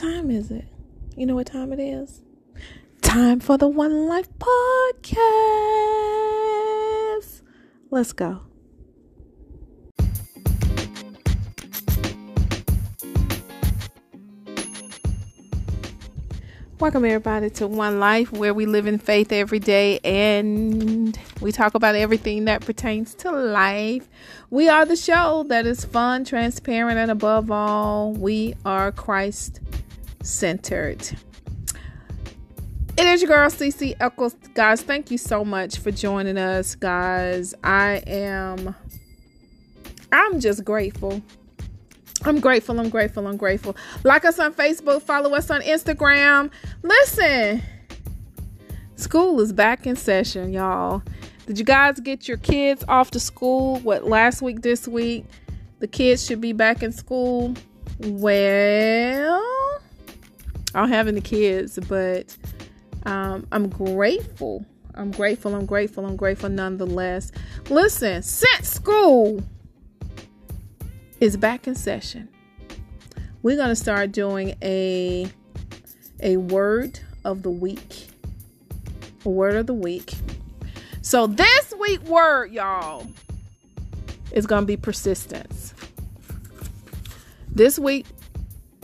time is it? You know what time it is? Time for the One Life Podcast. Let's go. Welcome, everybody, to One Life, where we live in faith every day and we talk about everything that pertains to life. We are the show that is fun, transparent, and above all, we are Christ centered. It is your girl, CC Eccles. Guys, thank you so much for joining us, guys. I am, I'm just grateful I'm grateful. I'm grateful. I'm grateful. Like us on Facebook, follow us on Instagram. Listen, school is back in session, y'all. Did you guys get your kids off to school? What last week, this week? The kids should be back in school. Well, I don't have any kids, but um, I'm grateful. I'm grateful. I'm grateful. I'm grateful nonetheless. Listen, since school is back in session. We're going to start doing a a word of the week. A word of the week. So this week word, y'all, is going to be persistence. This week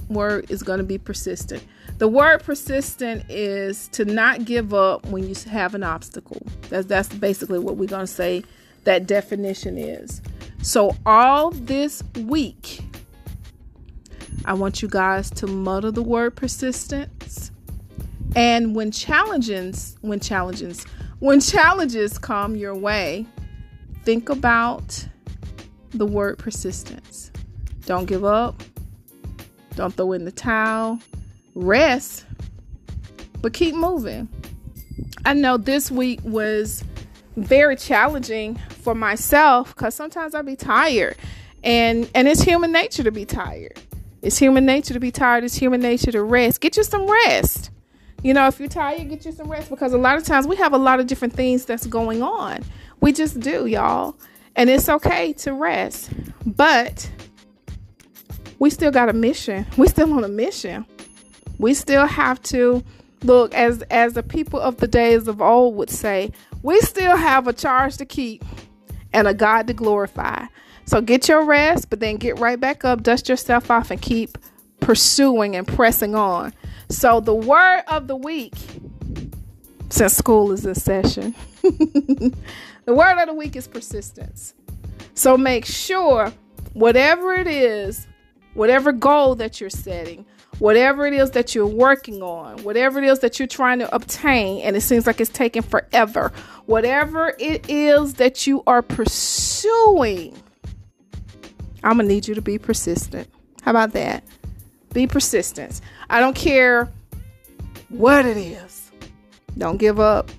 word is going to be persistent. The word persistent is to not give up when you have an obstacle. That's that's basically what we're going to say that definition is. So, all this week, I want you guys to mutter the word persistence. And when challenges, when challenges, when challenges come your way, think about the word persistence. Don't give up. Don't throw in the towel. Rest, but keep moving. I know this week was very challenging for myself because sometimes I be tired, and and it's human nature to be tired. It's human nature to be tired. It's human nature to rest. Get you some rest. You know, if you're tired, get you some rest because a lot of times we have a lot of different things that's going on. We just do, y'all. And it's okay to rest. But we still got a mission. We still on a mission. We still have to look as as the people of the days of old would say, we still have a charge to keep and a God to glorify. So get your rest, but then get right back up, dust yourself off, and keep pursuing and pressing on. So, the word of the week, since school is in session, the word of the week is persistence. So, make sure whatever it is, whatever goal that you're setting, whatever it is that you're working on, whatever it is that you're trying to obtain, and it seems like it's taking forever, whatever it is that you are pursuing, I'm to need you to be persistent. How about that? Be persistent. I don't care what it is. Don't give up.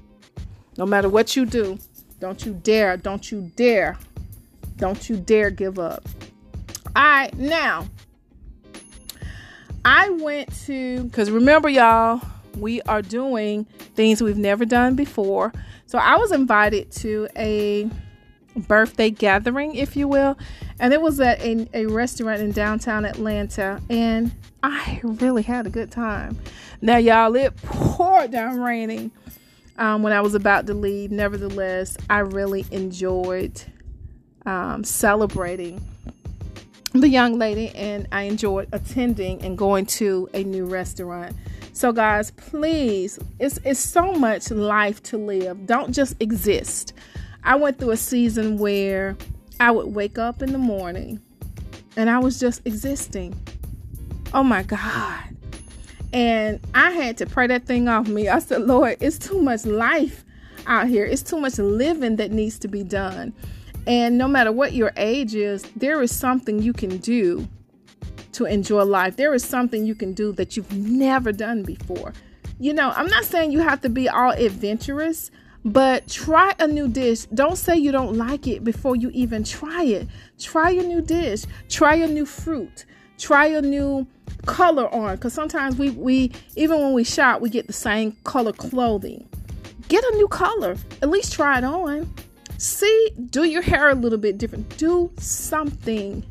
No matter what you do, don't you dare, don't you dare, don't you dare give up. All right, now I went to, because remember, y'all, we are doing things we've never done before. So I was invited to a birthday gathering, if you will, and it was at a, a restaurant in downtown Atlanta, and I really had a good time. Now, y'all, it poured down raining um, when I was about to leave. Nevertheless, I really enjoyed um, celebrating the young lady and I enjoyed attending and going to a new restaurant. So guys, please, it's it's so much life to live. Don't just exist. I went through a season where I would wake up in the morning and I was just existing. Oh my God. And I had to pray that thing off me. I said, Lord, it's too much life out here. It's too much living that needs to be done. And no matter what your age is, there is something you can do to enjoy life. There is something you can do that you've never done before. You know, I'm not saying you have to be all adventurous, but try a new dish. Don't say you don't like it before you even try it. Try a new dish. Try a new fruit. Try a new color on because sometimes we we even when we shop we get the same color clothing. Get a new color. At least try it on. See, do your hair a little bit different. Do something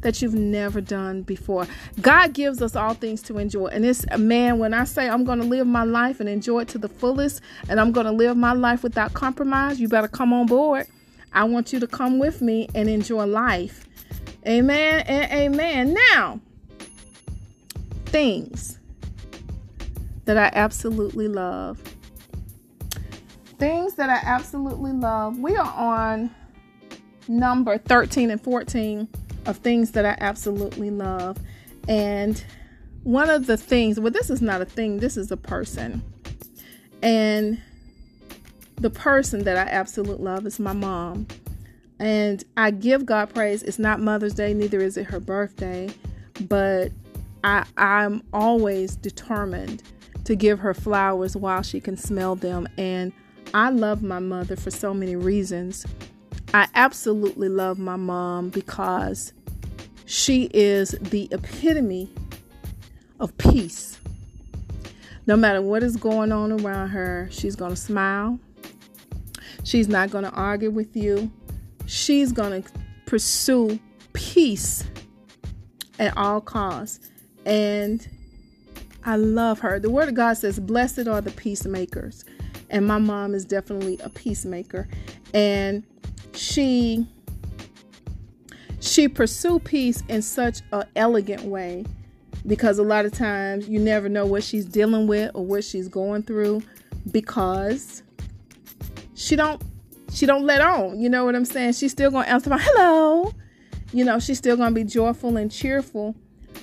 that you've never done before. God gives us all things to enjoy. And it's man, when I say I'm going to live my life and enjoy it to the fullest, and I'm going to live my life without compromise, you better come on board. I want you to come with me and enjoy life. Amen and amen. Now, things that I absolutely love. Things that I absolutely love. We are on number 13 and 14 of things that I absolutely love. And one of the things, well, this is not a thing, this is a person. And the person that I absolutely love is my mom. And I give God praise. It's not Mother's Day, neither is it her birthday, but I, I'm always determined to give her flowers while she can smell them. And I love my mother for so many reasons. I absolutely love my mom because she is the epitome of peace. No matter what is going on around her, she's going to smile. She's not going to argue with you. She's going to pursue peace at all costs. And I love her. The Word of God says, Blessed are the peacemakers. And my mom is definitely a peacemaker. And she she pursue peace in such an elegant way because a lot of times you never know what she's dealing with or what she's going through because she don't she don't let on. You know what i'm saying? She's still gonna answer my hello. You know she's still gonna be joyful and cheerful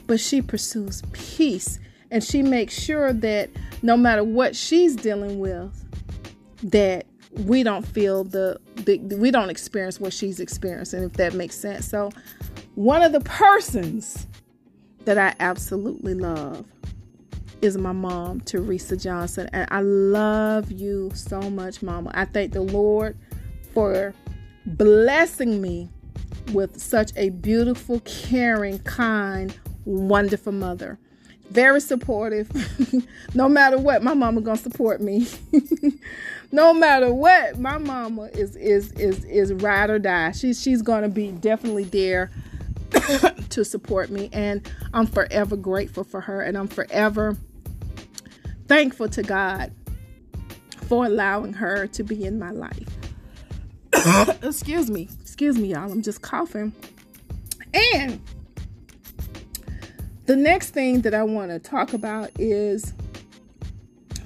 but she pursues peace. And she makes sure that no matter what she's dealing with that we don't feel the, the we don't experience what she's experiencing if that makes sense. So one of the persons that i absolutely love is my mom teresa johnson. And i love you so much mama. I thank the lord for blessing me with such a beautiful caring kind wonderful mother very supportive no matter what my mama gonna support me no matter what, my mama is is is is ride or die. She's she's gonna be definitely there to support me, and I'm forever grateful for her, and I'm forever thankful to God for allowing her to be in my life. excuse me, excuse me, y'all. I'm just coughing, and the next thing that I want to talk about is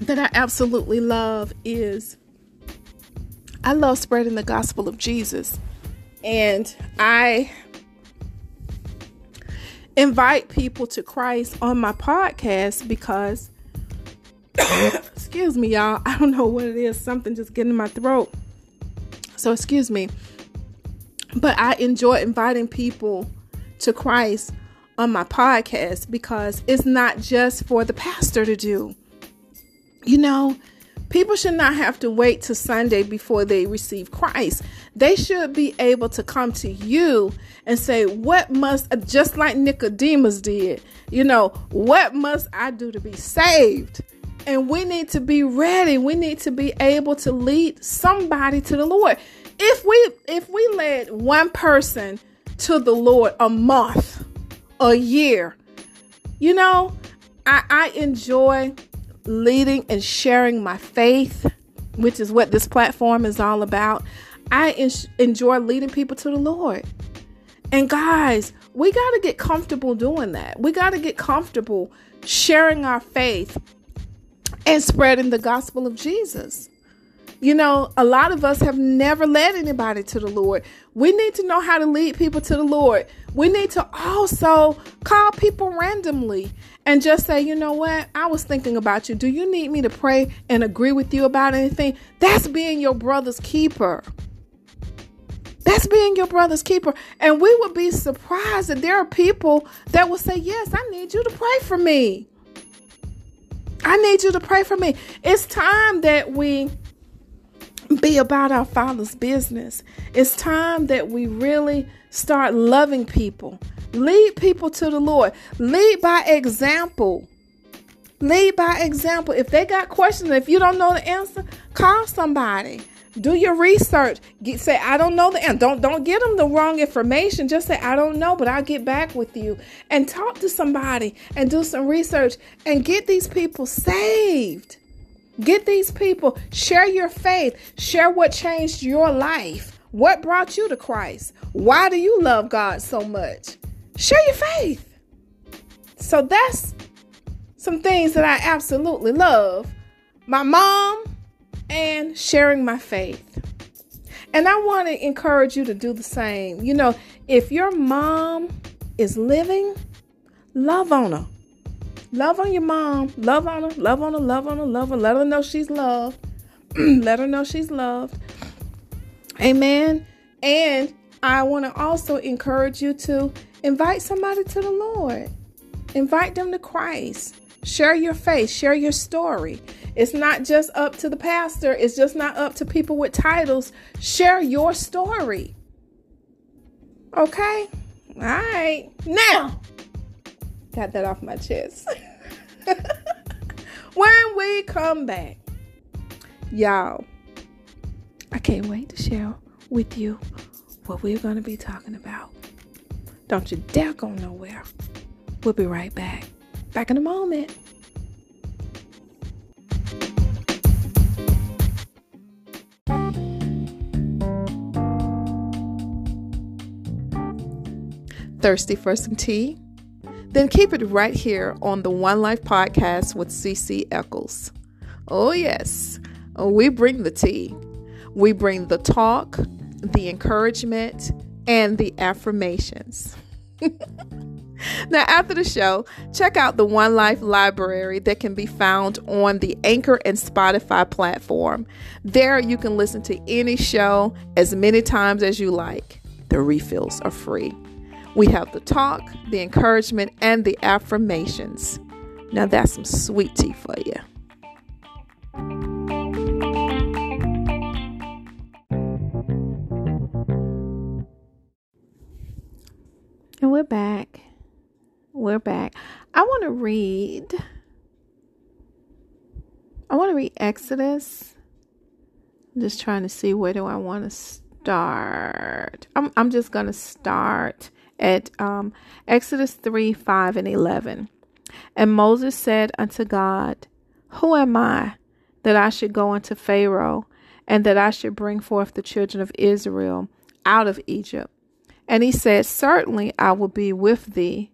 that I absolutely love is I love spreading the gospel of Jesus. And I invite people to Christ on my podcast because, excuse me, y'all, I don't know what it is. Something just getting in my throat. So, excuse me. But I enjoy inviting people to Christ on my podcast because it's not just for the pastor to do. You know, people should not have to wait to Sunday before they receive Christ. They should be able to come to you and say, What must, just like Nicodemus did, you know, what must I do to be saved? And we need to be ready. We need to be able to lead somebody to the Lord. If we if we led one person to the Lord a month, a year, you know, I, I enjoy leading and sharing my faith, which is what this platform is all about. I enjoy leading people to the Lord. And guys, we got to get comfortable doing that. We got to get comfortable sharing our faith and spreading the gospel of Jesus. You know, a lot of us have never led anybody to the Lord. We need to know how to lead people to the Lord. We need to also call people randomly and just say, you know what? I was thinking about you. Do you need me to pray and agree with you about anything? That's being your brother's keeper. That's being your brother's keeper. And we would be surprised that there are people that will say, Yes, I need you to pray for me. I need you to pray for me. It's time that we be about our Father's business. It's time that we really start loving people. Lead people to the Lord. Lead by example. Lead by example. If they got questions, if you don't know the answer, call somebody. Do your research. Get, say I don't know the answer. don't don't get them the wrong information. Just say I don't know, but I'll get back with you and talk to somebody and do some research and get these people saved. Get these people, share your faith, share what changed your life. What brought you to Christ? Why do you love God so much? Share your faith. So that's some things that I absolutely love. My mom and sharing my faith. And I want to encourage you to do the same. You know, if your mom is living, love on her. Love on your mom. Love on her. Love on her. Love on her. Love her. Let her know she's loved. Let her know she's loved. Amen. And I want to also encourage you to invite somebody to the Lord. Invite them to Christ. Share your faith. Share your story. It's not just up to the pastor, it's just not up to people with titles. Share your story. Okay? All right. Now, got that off my chest. when we come back, y'all, I can't wait to share with you what we're going to be talking about. Don't you dare go nowhere. We'll be right back. Back in a moment. Thirsty for some tea? Then keep it right here on the One Life podcast with CC Eccles. Oh, yes, we bring the tea. We bring the talk, the encouragement, and the affirmations. now, after the show, check out the One Life library that can be found on the Anchor and Spotify platform. There, you can listen to any show as many times as you like. The refills are free. We have the talk, the encouragement, and the affirmations. Now that's some sweet tea for you. And we're back. We're back. I want to read. I want to read Exodus. I'm just trying to see where do I want to start. I'm I'm just going to start at um, Exodus 3 5 and 11. And Moses said unto God, Who am I that I should go unto Pharaoh, and that I should bring forth the children of Israel out of Egypt? And he said, Certainly I will be with thee,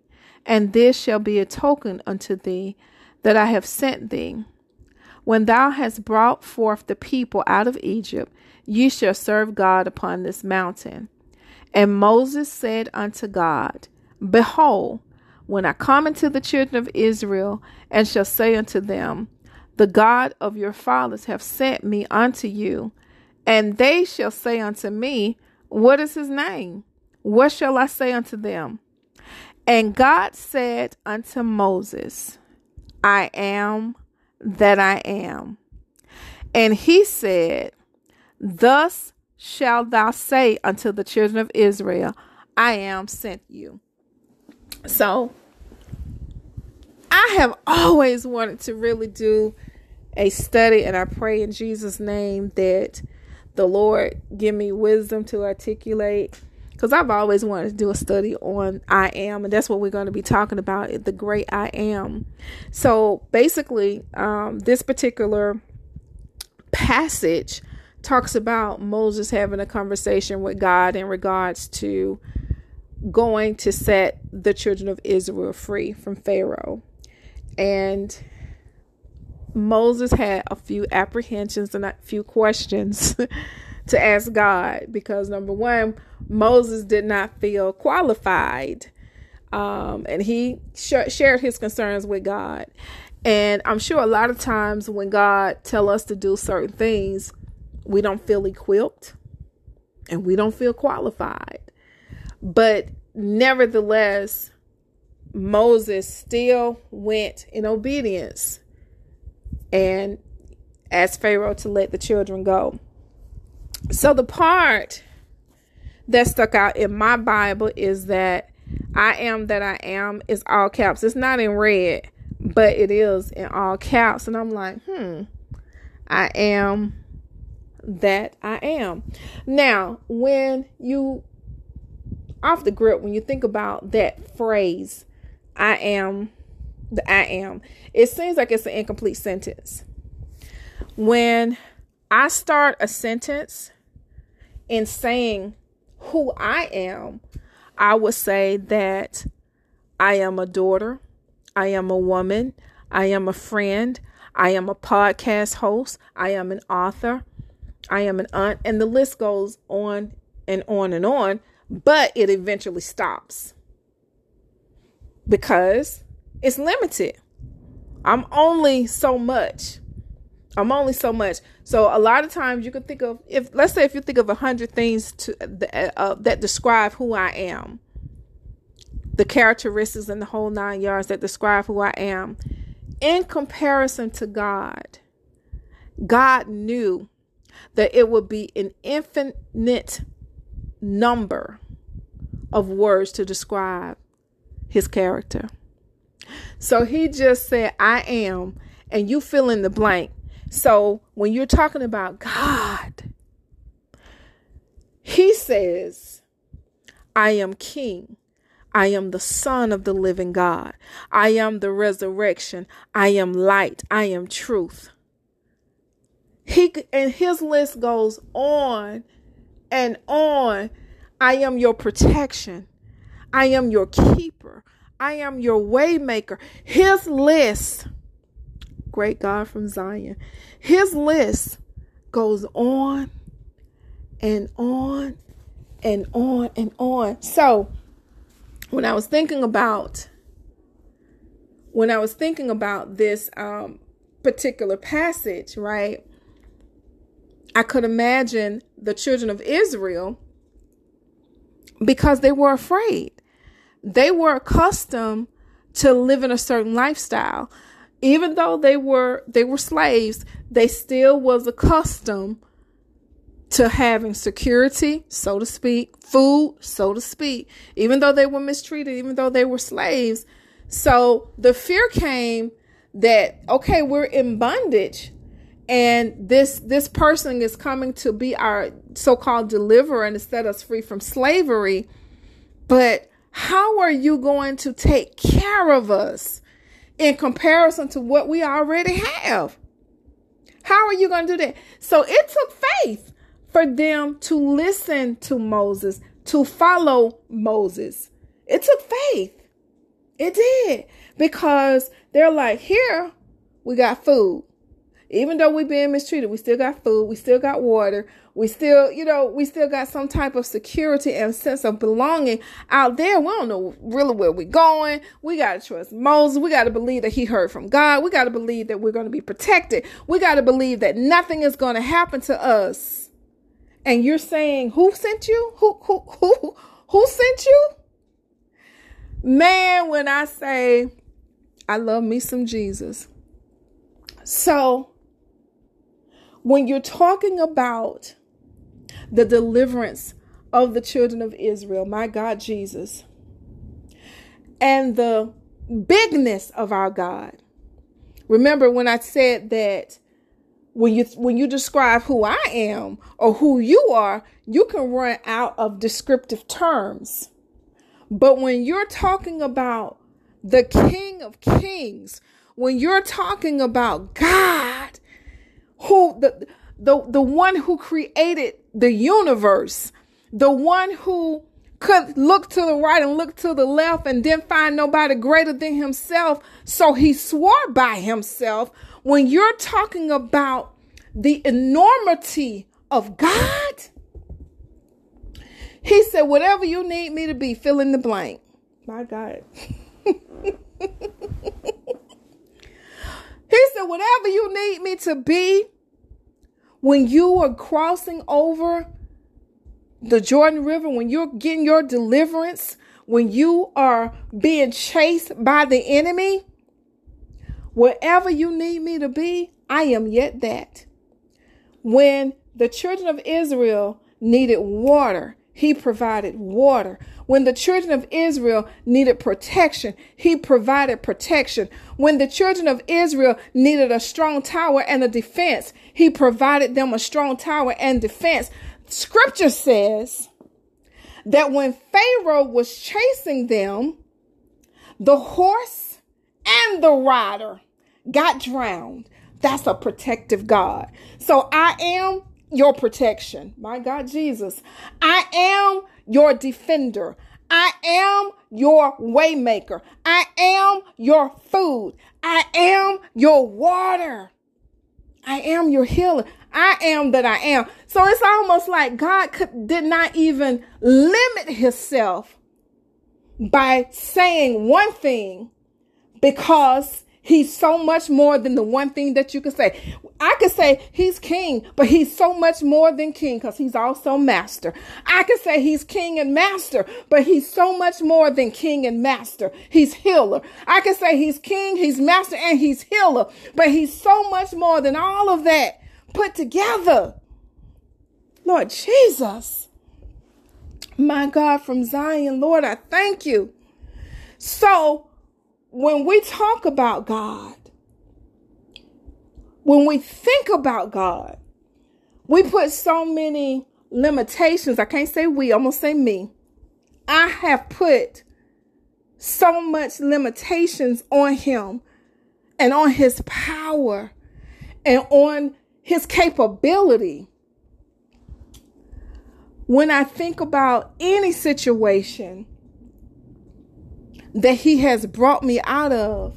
and this shall be a token unto thee that I have sent thee. When thou hast brought forth the people out of Egypt, ye shall serve God upon this mountain. And Moses said unto God, Behold, when I come into the children of Israel, and shall say unto them, The God of your fathers have sent me unto you, and they shall say unto me, What is his name? What shall I say unto them? And God said unto Moses, I am that I am. And he said, Thus shalt thou say unto the children of Israel, I am sent you. So I have always wanted to really do a study, and I pray in Jesus' name that the Lord give me wisdom to articulate. Because I've always wanted to do a study on I am, and that's what we're going to be talking about the great I am. So basically, um, this particular passage talks about Moses having a conversation with God in regards to going to set the children of Israel free from Pharaoh. And Moses had a few apprehensions and a few questions to ask God because, number one, Moses did not feel qualified. Um, and he sh- shared his concerns with God. And I'm sure a lot of times when God tell us to do certain things, we don't feel equipped and we don't feel qualified. But nevertheless, Moses still went in obedience and asked Pharaoh to let the children go. So the part that stuck out in my Bible is that I am that I am is all caps. It's not in red, but it is in all caps. And I'm like, hmm, I am that I am. Now, when you off the grip, when you think about that phrase, I am the I am, it seems like it's an incomplete sentence. When I start a sentence in saying who I am, I would say that I am a daughter, I am a woman, I am a friend, I am a podcast host, I am an author, I am an aunt, and the list goes on and on and on, but it eventually stops because it's limited. I'm only so much. I'm only so much. So a lot of times you can think of if let's say if you think of a hundred things to uh, that describe who I am, the characteristics and the whole nine yards that describe who I am, in comparison to God, God knew that it would be an infinite number of words to describe his character. So he just said, I am, and you fill in the blank. So when you're talking about God, he says, I am king. I am the son of the living God. I am the resurrection. I am light. I am truth. He and his list goes on and on. I am your protection. I am your keeper. I am your waymaker. His list, great God from Zion, his list goes on and on and on and on. So, when I was thinking about when I was thinking about this um, particular passage, right? I could imagine the children of Israel because they were afraid they were accustomed to living a certain lifestyle. Even though they were they were slaves, they still was accustomed to having security, so to speak, food, so to speak, even though they were mistreated, even though they were slaves. So the fear came that okay, we're in bondage and this this person is coming to be our so-called deliverer and to set us free from slavery. But how are you going to take care of us in comparison to what we already have? How are you going to do that? So it took faith for them to listen to Moses, to follow Moses. It took faith. It did. Because they're like, here, we got food. Even though we're being mistreated, we still got food, we still got water, we still, you know, we still got some type of security and sense of belonging out there. We don't know really where we're going. We got to trust Moses. We got to believe that he heard from God. We got to believe that we're going to be protected. We got to believe that nothing is going to happen to us. And you're saying, who sent you? Who, who, who, who sent you? Man, when I say I love me some Jesus. So, when you're talking about the deliverance of the children of Israel, my God Jesus, and the bigness of our God. Remember when I said that when you when you describe who I am or who you are, you can run out of descriptive terms. But when you're talking about the King of Kings, when you're talking about God, who the the, the one who created the universe, the one who could look to the right and look to the left and didn't find nobody greater than himself. So he swore by himself. When you're talking about the enormity of God, he said, Whatever you need me to be, fill in the blank. My God. he said, Whatever you need me to be, when you are crossing over the Jordan River, when you're getting your deliverance, when you are being chased by the enemy, wherever you need me to be, I am yet that. When the children of Israel needed water, he provided water. When the children of Israel needed protection, he provided protection. When the children of Israel needed a strong tower and a defense, he provided them a strong tower and defense. Scripture says that when Pharaoh was chasing them, the horse and the rider got drowned. That's a protective God. So I am your protection. My God, Jesus. I am your defender. I am your waymaker. I am your food. I am your water. I am your healer. I am that I am. So it's almost like God could, did not even limit himself by saying one thing because He's so much more than the one thing that you could say. I could say he's king, but he's so much more than king because he's also master. I could say he's king and master, but he's so much more than king and master. He's healer. I could say he's king, he's master, and he's healer, but he's so much more than all of that put together. Lord Jesus, my God from Zion, Lord, I thank you. So, when we talk about God, when we think about God, we put so many limitations. I can't say we, I'm going to say me. I have put so much limitations on him and on his power and on his capability. When I think about any situation, that he has brought me out of.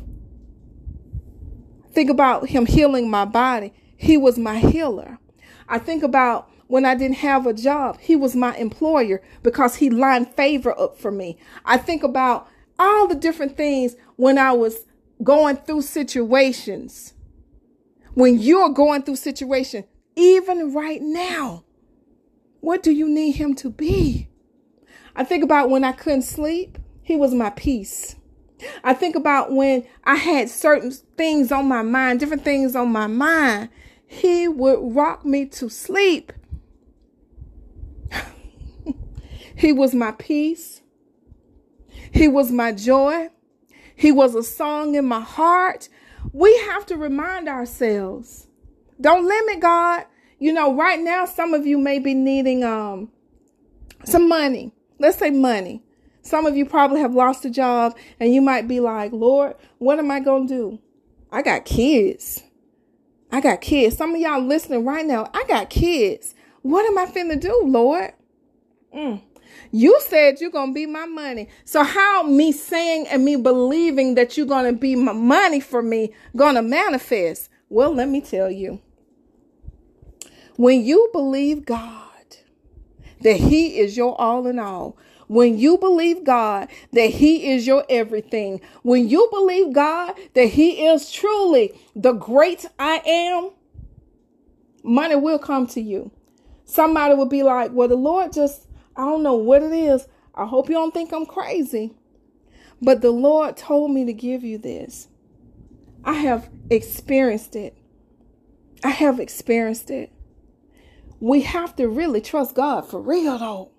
Think about him healing my body. He was my healer. I think about when I didn't have a job, he was my employer because he lined favor up for me. I think about all the different things when I was going through situations. When you're going through situation, even right now, what do you need him to be? I think about when I couldn't sleep. He was my peace. I think about when I had certain things on my mind, different things on my mind. He would rock me to sleep. he was my peace. He was my joy. He was a song in my heart. We have to remind ourselves. Don't limit God. You know, right now some of you may be needing um some money. Let's say money. Some of you probably have lost a job and you might be like, Lord, what am I going to do? I got kids. I got kids. Some of y'all listening right now, I got kids. What am I finna do, Lord? Mm. You said you're going to be my money. So how me saying and me believing that you're going to be my money for me going to manifest? Well, let me tell you. When you believe God that he is your all in all, when you believe God that He is your everything, when you believe God that He is truly the great I am, money will come to you. Somebody will be like, Well, the Lord just, I don't know what it is. I hope you don't think I'm crazy. But the Lord told me to give you this. I have experienced it. I have experienced it. We have to really trust God for real, though.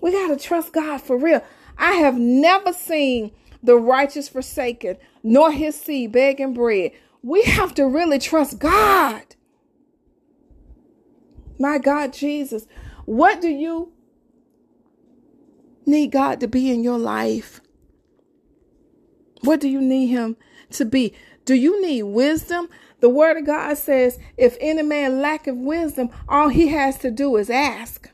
We got to trust God for real. I have never seen the righteous forsaken, nor his seed begging bread. We have to really trust God. My God, Jesus, what do you need God to be in your life? What do you need Him to be? Do you need wisdom? The Word of God says, if any man lacketh wisdom, all he has to do is ask.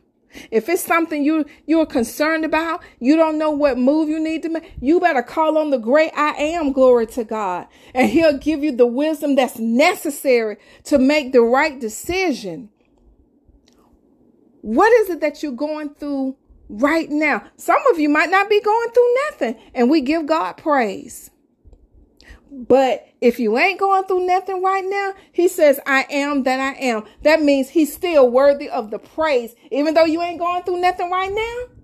If it's something you you're concerned about, you don't know what move you need to make, you better call on the great I am, glory to God. And he'll give you the wisdom that's necessary to make the right decision. What is it that you're going through right now? Some of you might not be going through nothing, and we give God praise. But if you ain't going through nothing right now, he says, I am that I am. That means he's still worthy of the praise, even though you ain't going through nothing right now.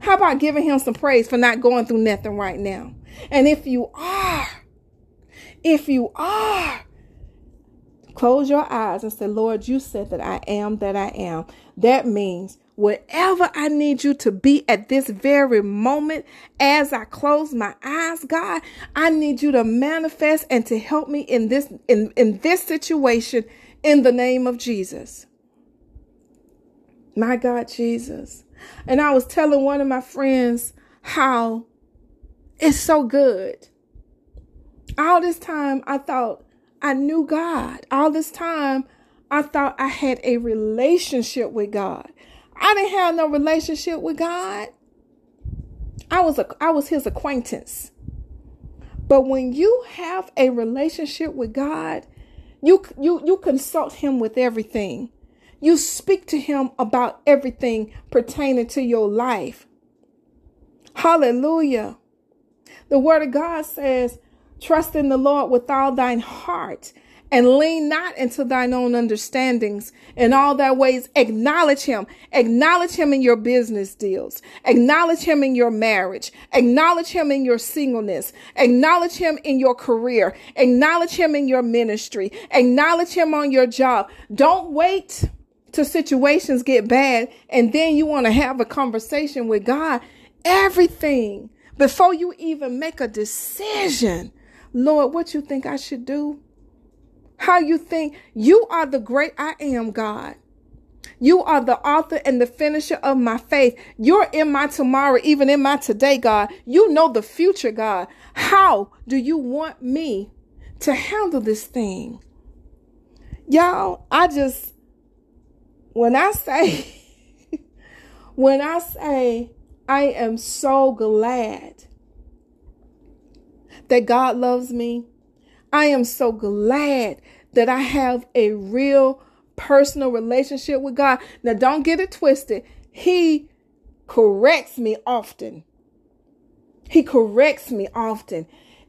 How about giving him some praise for not going through nothing right now? And if you are, if you are, close your eyes and say, Lord, you said that I am that I am. That means wherever I need you to be at this very moment as I close my eyes, God, I need you to manifest and to help me in this in, in this situation in the name of Jesus. My God, Jesus. And I was telling one of my friends how it's so good. All this time I thought I knew God. All this time I thought I had a relationship with God. I didn't have no relationship with God. I was a I was his acquaintance. But when you have a relationship with God, you you you consult him with everything. You speak to him about everything pertaining to your life. Hallelujah. The word of God says, trust in the Lord with all thine heart and lean not into thine own understandings. In all thy ways, acknowledge him. Acknowledge him in your business deals. Acknowledge him in your marriage. Acknowledge him in your singleness. Acknowledge him in your career. Acknowledge him in your ministry. Acknowledge him on your job. Don't wait till situations get bad and then you want to have a conversation with God. Everything before you even make a decision. Lord, what you think I should do? How you think you are the great I am, God. You are the author and the finisher of my faith. You're in my tomorrow, even in my today, God. You know the future, God. How do you want me to handle this thing? Y'all, I just, when I say, when I say, I am so glad that God loves me. I am so glad that I have a real personal relationship with God. Now, don't get it twisted. He corrects me often. He corrects me often.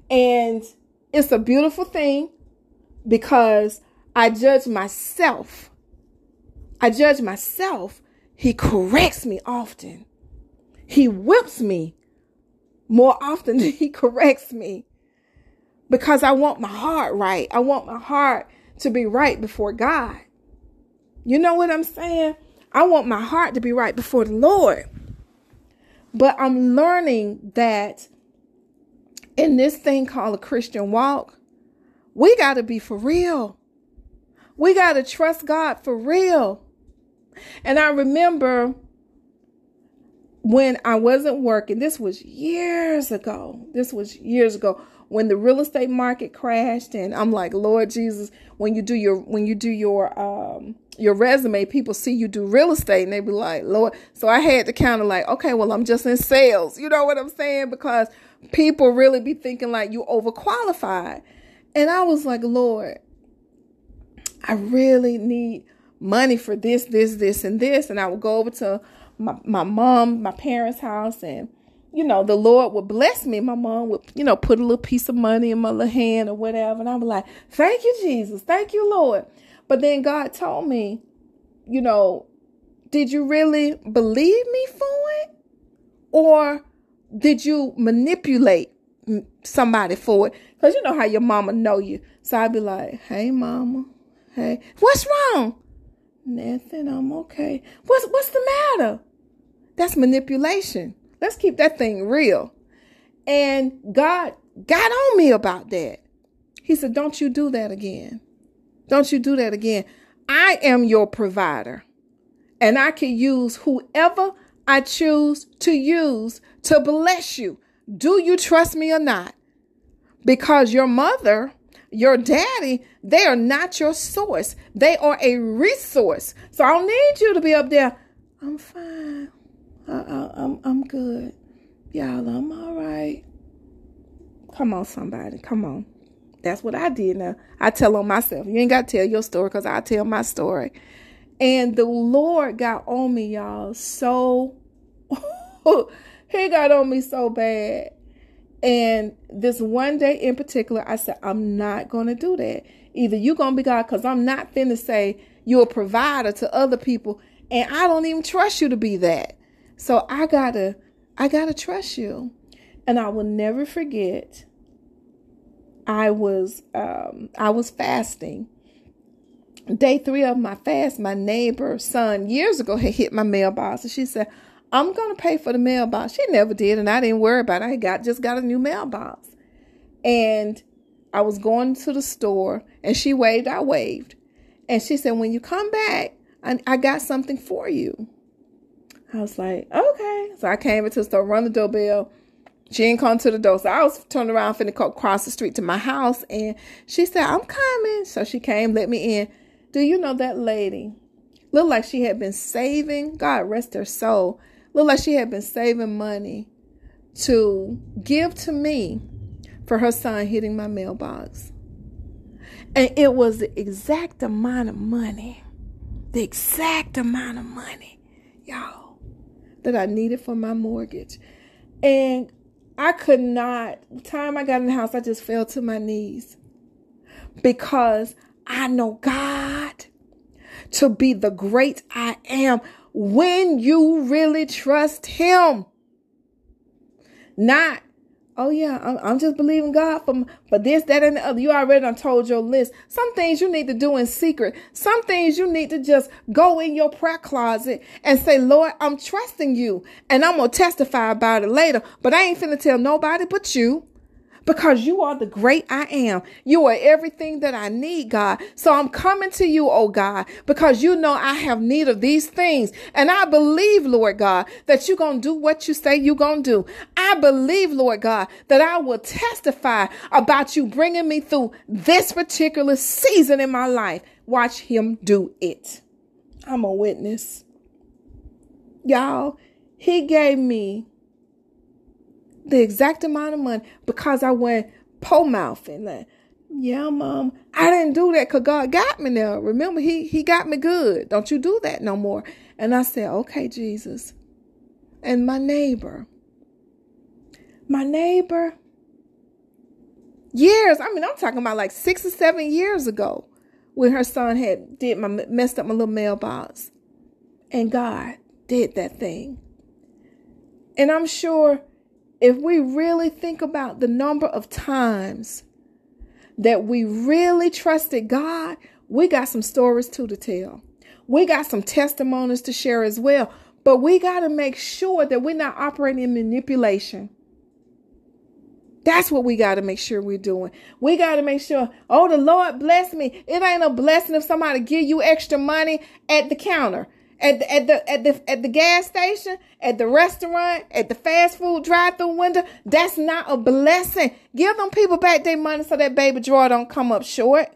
And it's a beautiful thing because I judge myself. I judge myself. He corrects me often. He whips me more often than he corrects me because I want my heart right. I want my heart to be right before God. You know what I'm saying? I want my heart to be right before the Lord. But I'm learning that in this thing called a Christian walk, we got to be for real. We got to trust God for real. And I remember when I wasn't working, this was years ago. This was years ago when the real estate market crashed and I'm like, Lord Jesus, when you do your when you do your um your resume, people see you do real estate and they be like, Lord. So I had to kind of like, okay, well, I'm just in sales. You know what I'm saying? Because people really be thinking like you overqualified. And I was like, Lord, I really need money for this, this, this, and this. And I would go over to my, my mom, my parents' house and you know, the Lord would bless me. My mom would, you know, put a little piece of money in my little hand or whatever. And I'm like, thank you, Jesus. Thank you, Lord. But then God told me, you know, did you really believe me for it? Or did you manipulate somebody for it? Because you know how your mama know you. So I'd be like, hey, mama. Hey, what's wrong? Nothing. I'm okay. What's, what's the matter? That's manipulation. Let's keep that thing real. And God got on me about that. He said, Don't you do that again. Don't you do that again. I am your provider, and I can use whoever I choose to use to bless you. Do you trust me or not? Because your mother, your daddy, they are not your source. They are a resource. So I don't need you to be up there. I'm fine. I, I, I'm I'm good. Y'all, I'm all right. Come on, somebody. Come on. That's what I did now. I tell on myself. You ain't got to tell your story because I tell my story. And the Lord got on me, y'all, so he got on me so bad. And this one day in particular, I said, I'm not going to do that. Either you going to be God because I'm not finna say you're a provider to other people. And I don't even trust you to be that. So I gotta, I gotta trust you. And I will never forget. I was, um, I was fasting day three of my fast, my neighbor's son years ago had hit my mailbox, and she said, "I'm gonna pay for the mailbox." She never did, and I didn't worry about it. I got just got a new mailbox, and I was going to the store, and she waved. I waved, and she said, "When you come back, I, I got something for you." I was like, "Okay." So I came into the store, run the doorbell. She didn't come to the door. So I was turning around, finna go across the street to my house. And she said, I'm coming. So she came, let me in. Do you know that lady? Looked like she had been saving, God rest her soul. Looked like she had been saving money to give to me for her son hitting my mailbox. And it was the exact amount of money, the exact amount of money, y'all, that I needed for my mortgage. And I could not, the time I got in the house, I just fell to my knees because I know God to be the great I am when you really trust Him. Not, oh yeah, I'm, I'm just believing God for, for this, that, and the other. You already done told your list. Some things you need to do in secret. Some things you need to just go in your prayer closet and say, Lord, I'm trusting you. And I'm going to testify about it later. But I ain't finna tell nobody but you because you are the great I am. You are everything that I need, God. So I'm coming to you, oh God, because you know I have need of these things. And I believe, Lord God, that you're going to do what you say you're going to do. I believe, Lord God, that I will testify about you bringing me through this particular season in my life. Watch him do it. I'm a witness. Y'all, he gave me the exact amount of money because I went po mouthing like, yeah, mom, I didn't do that because God got me there. Remember, he he got me good. Don't you do that no more. And I said, okay, Jesus. And my neighbor, my neighbor, years. I mean, I'm talking about like six or seven years ago, when her son had did my messed up my little mailbox, and God did that thing. And I'm sure if we really think about the number of times that we really trusted God, we got some stories too to tell. We got some testimonies to share as well. But we got to make sure that we're not operating in manipulation. That's what we got to make sure we're doing. We got to make sure, oh, the Lord bless me. It ain't a blessing if somebody give you extra money at the counter at the, at the at the at the gas station, at the restaurant, at the fast food drive-through window, that's not a blessing. Give them people back their money so that baby drawer don't come up short.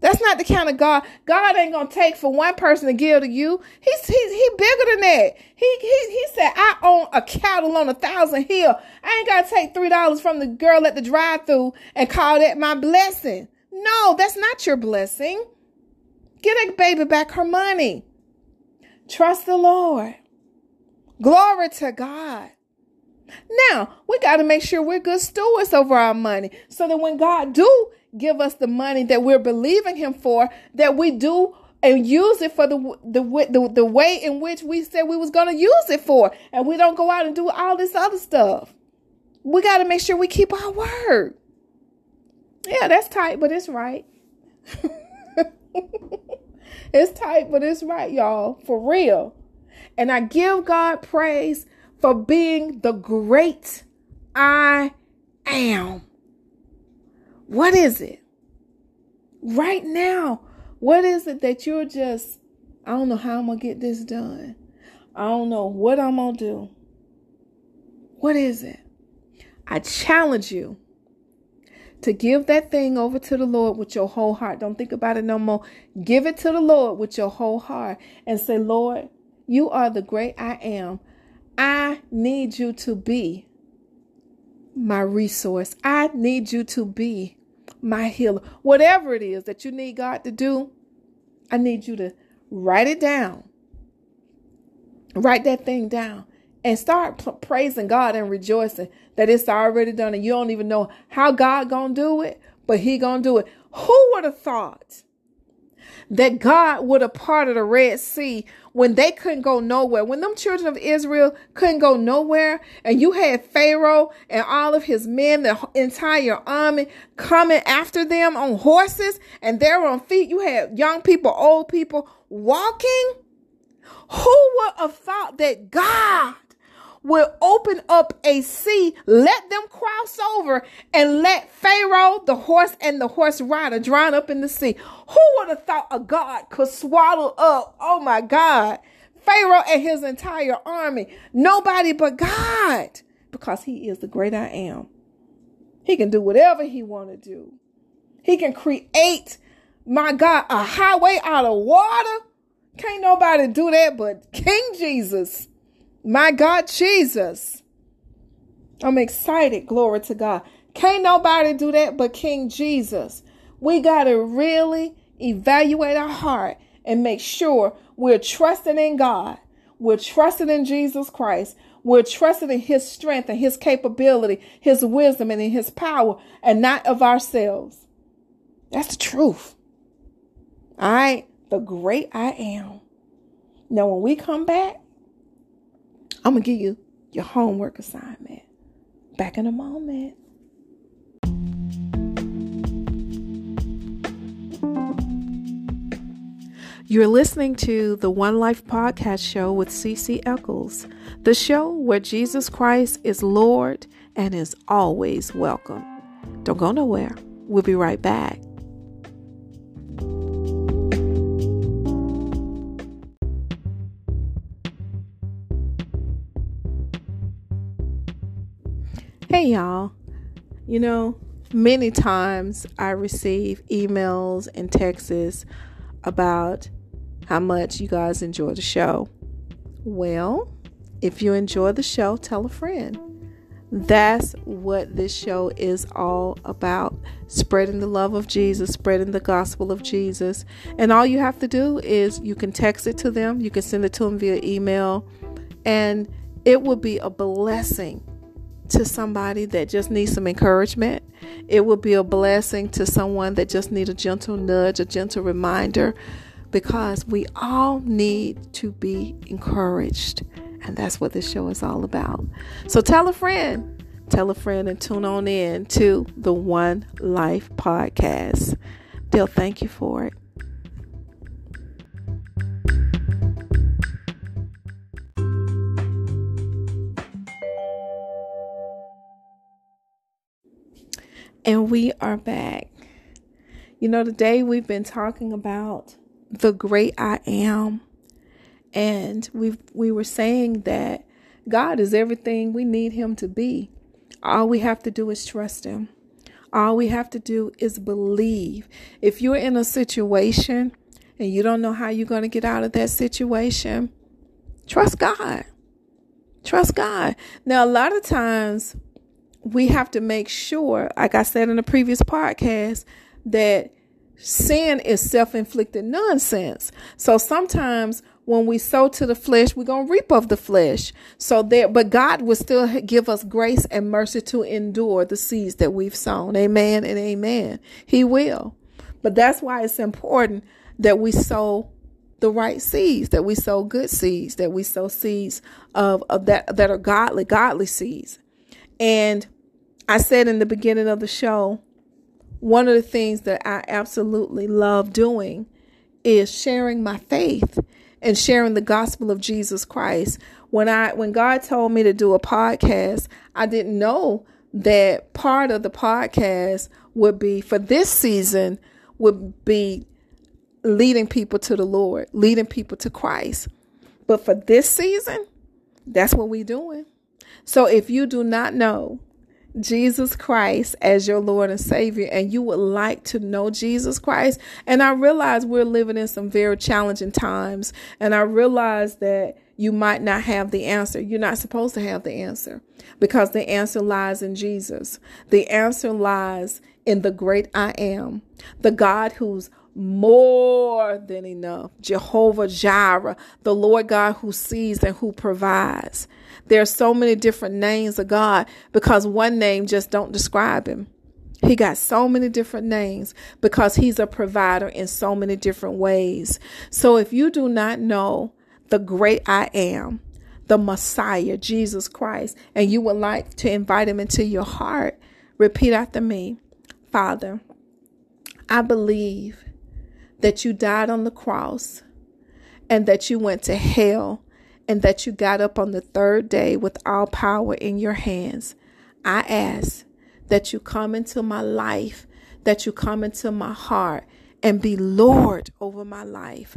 That's not the kind of God. God ain't gonna take for one person to give to you. He's he's he bigger than that. He he he said, I own a cattle on a thousand hill. I ain't gotta take three dollars from the girl at the drive-through and call that my blessing. No, that's not your blessing. Get a baby back her money. Trust the Lord. Glory to God. Now, we got to make sure we're good stewards over our money so that when God do give us the money that we're believing him for, that we do and use it for the the the, the way in which we said we was going to use it for and we don't go out and do all this other stuff. We got to make sure we keep our word. Yeah, that's tight, but it's right. It's tight, but it's right, y'all. For real. And I give God praise for being the great I am. What is it? Right now, what is it that you're just, I don't know how I'm going to get this done. I don't know what I'm going to do. What is it? I challenge you to give that thing over to the Lord with your whole heart. Don't think about it no more. Give it to the Lord with your whole heart and say, Lord, you are the great I am. I need you to be my resource. I need you to be my healer. Whatever it is that you need God to do, I need you to write it down. Write that thing down and start p- praising God and rejoicing that it's already done and you don't even know how God going to do it, but he going to do it. Who would have thought that God would have parted the Red Sea when they couldn't go nowhere, when them children of Israel couldn't go nowhere, and you had Pharaoh and all of his men, the entire army coming after them on horses, and they're on feet. You had young people, old people walking. Who would have thought that God will open up a sea, let them cross over, and let Pharaoh, the horse, and the horse rider drown up in the sea. Who would have thought a God could swallow up, oh my God, Pharaoh and his entire army? Nobody but God, because he is the great I am. He can do whatever he want to do. He can create, my God, a highway out of water. Can't nobody do that but King Jesus. My God, Jesus. I'm excited. Glory to God. Can't nobody do that but King Jesus. We got to really evaluate our heart and make sure we're trusting in God. We're trusting in Jesus Christ. We're trusting in his strength and his capability, his wisdom and in his power and not of ourselves. That's the truth. Right. The great I am. Now, when we come back, I'm going to give you your homework assignment. Back in a moment. You're listening to the One Life podcast show with CC Echols, the show where Jesus Christ is Lord and is always welcome. Don't go nowhere. We'll be right back. Hey, y'all. You know, many times I receive emails and texts about how much you guys enjoy the show. Well, if you enjoy the show, tell a friend. That's what this show is all about spreading the love of Jesus, spreading the gospel of Jesus. And all you have to do is you can text it to them, you can send it to them via email, and it will be a blessing to somebody that just needs some encouragement. It will be a blessing to someone that just needs a gentle nudge, a gentle reminder, because we all need to be encouraged. And that's what this show is all about. So tell a friend, tell a friend, and tune on in to the One Life podcast. They'll thank you for it. And we are back. You know, today we've been talking about the great I am. And we we were saying that God is everything we need him to be. All we have to do is trust him. All we have to do is believe. If you're in a situation and you don't know how you're going to get out of that situation, trust God. Trust God. Now, a lot of times we have to make sure, like I said in the previous podcast, that sin is self inflicted nonsense. So sometimes when we sow to the flesh, we're going to reap of the flesh. So there, but God will still give us grace and mercy to endure the seeds that we've sown. Amen and amen. He will. But that's why it's important that we sow the right seeds, that we sow good seeds, that we sow seeds of, of that, that are godly, godly seeds. And I said in the beginning of the show, one of the things that I absolutely love doing is sharing my faith and sharing the gospel of Jesus Christ. When I when God told me to do a podcast, I didn't know that part of the podcast would be for this season would be leading people to the Lord, leading people to Christ. But for this season, that's what we're doing. So if you do not know Jesus Christ as your Lord and Savior, and you would like to know Jesus Christ, and I realize we're living in some very challenging times, and I realize that you might not have the answer. You're not supposed to have the answer because the answer lies in Jesus. The answer lies in the great I am, the God who's more than enough. Jehovah Jireh, the Lord God who sees and who provides. There are so many different names of God because one name just don't describe him. He got so many different names because he's a provider in so many different ways. So if you do not know the great I am, the Messiah, Jesus Christ, and you would like to invite him into your heart, repeat after me Father, I believe that you died on the cross and that you went to hell and that you got up on the third day with all power in your hands. I ask that you come into my life, that you come into my heart and be Lord over my life.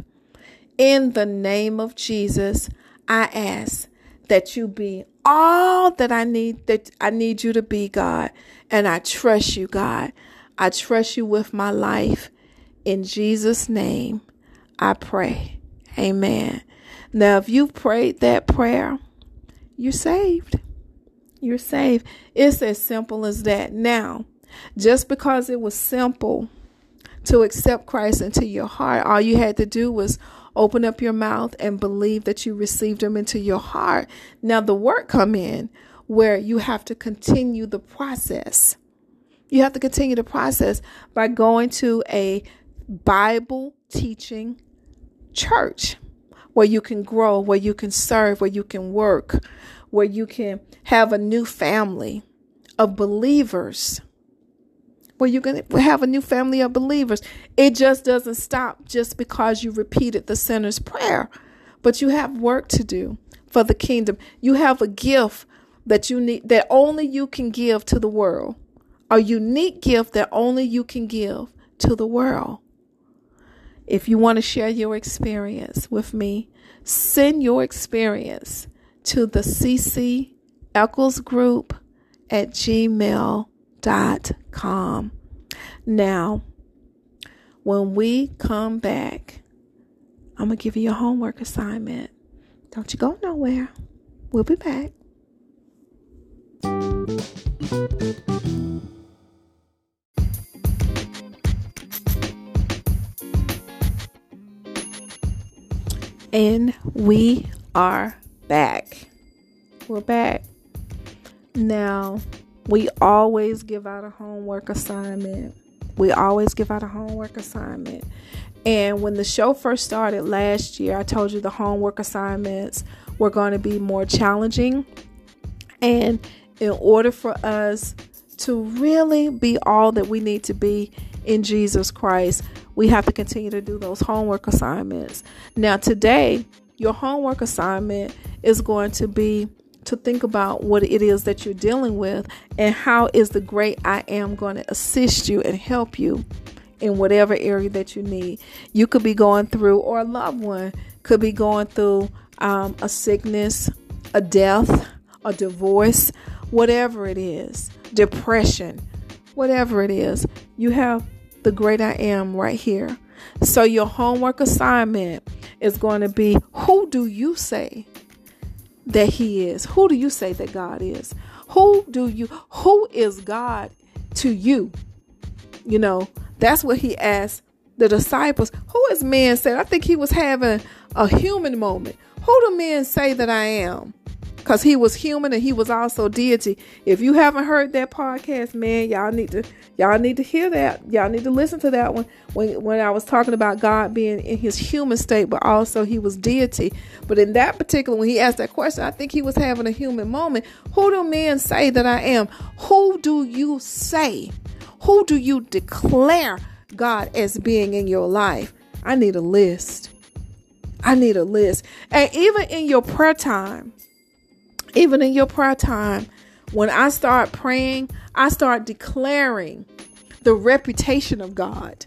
In the name of Jesus, I ask that you be all that I need that I need you to be, God, and I trust you, God. I trust you with my life. In Jesus name, I pray. Amen. Now, if you prayed that prayer, you're saved. You're saved. It's as simple as that. Now, just because it was simple to accept Christ into your heart, all you had to do was open up your mouth and believe that you received him into your heart. Now the work come in where you have to continue the process. You have to continue the process by going to a Bible teaching church where you can grow, where you can serve, where you can work, where you can have a new family of believers where going to have a new family of believers. It just doesn't stop just because you repeated the sinner's prayer, but you have work to do for the kingdom. You have a gift that you need that only you can give to the world. A unique gift that only you can give to the world. If you want to share your experience with me, send your experience to the CC Echols Group at gmail.com. Now, when we come back, I'm going to give you a homework assignment. Don't you go nowhere. We'll be back. And we are back. We're back. Now, we always give out a homework assignment. We always give out a homework assignment. And when the show first started last year, I told you the homework assignments were going to be more challenging. And in order for us to really be all that we need to be in Jesus Christ, we have to continue to do those homework assignments. Now, today, your homework assignment is going to be to think about what it is that you're dealing with and how is the great I am going to assist you and help you in whatever area that you need. You could be going through, or a loved one could be going through um, a sickness, a death, a divorce, whatever it is, depression, whatever it is. You have the great I am right here. So, your homework assignment is going to be who do you say that He is? Who do you say that God is? Who do you, who is God to you? You know, that's what He asked the disciples. Who is man said? I think He was having a human moment. Who do men say that I am? Because he was human and he was also deity. If you haven't heard that podcast, man, y'all need to y'all need to hear that. Y'all need to listen to that one when when I was talking about God being in his human state, but also he was deity. But in that particular, when he asked that question, I think he was having a human moment. Who do men say that I am? Who do you say? Who do you declare God as being in your life? I need a list. I need a list. And even in your prayer time, even in your prayer time, when I start praying, I start declaring the reputation of God,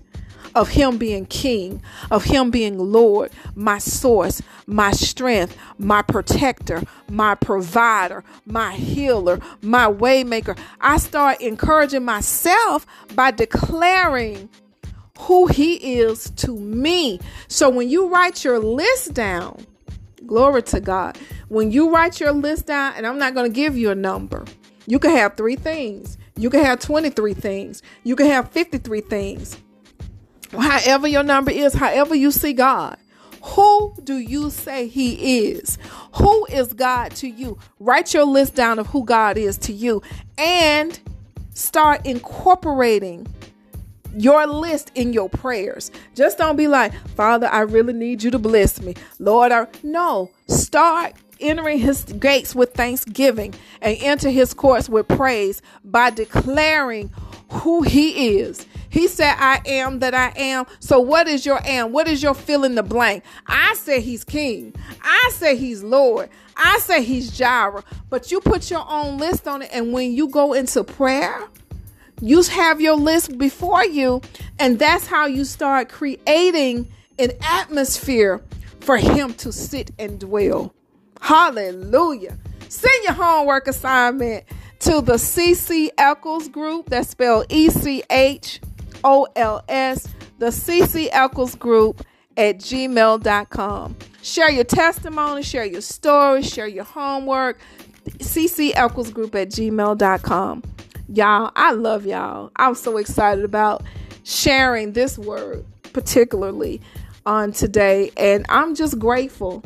of Him being King, of Him being Lord, my source, my strength, my protector, my provider, my healer, my waymaker. I start encouraging myself by declaring who He is to me. So when you write your list down, Glory to God. When you write your list down, and I'm not going to give you a number, you can have three things. You can have 23 things. You can have 53 things. However, your number is, however, you see God. Who do you say He is? Who is God to you? Write your list down of who God is to you and start incorporating your list in your prayers. Just don't be like, Father, I really need you to bless me. Lord, I no. Start entering his gates with thanksgiving and enter his courts with praise by declaring who he is. He said, I am that I am. So, what is your am? What is your fill in the blank? I say he's king. I say he's Lord. I say he's Jireh. But you put your own list on it. And when you go into prayer, you have your list before you. And that's how you start creating an atmosphere for him to sit and dwell. Hallelujah. Send your homework assignment to the CC Echols group. That's spelled E C H O L S. The CC Echols group at gmail.com. Share your testimony, share your story, share your homework. CC Echols group at gmail.com. Y'all, I love y'all. I'm so excited about sharing this word, particularly on today. And I'm just grateful.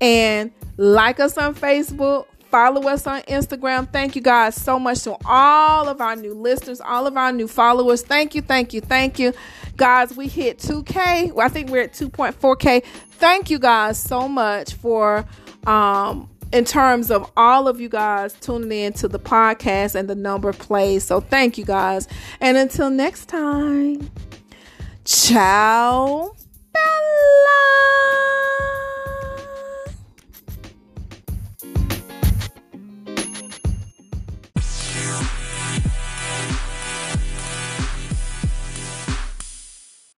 And like us on Facebook, follow us on Instagram. Thank you guys so much to all of our new listeners, all of our new followers. Thank you, thank you, thank you. Guys, we hit 2K. Well, I think we're at 2.4K. Thank you guys so much for um in terms of all of you guys tuning in to the podcast and the number plays. So thank you guys. And until next time, ciao, Bella.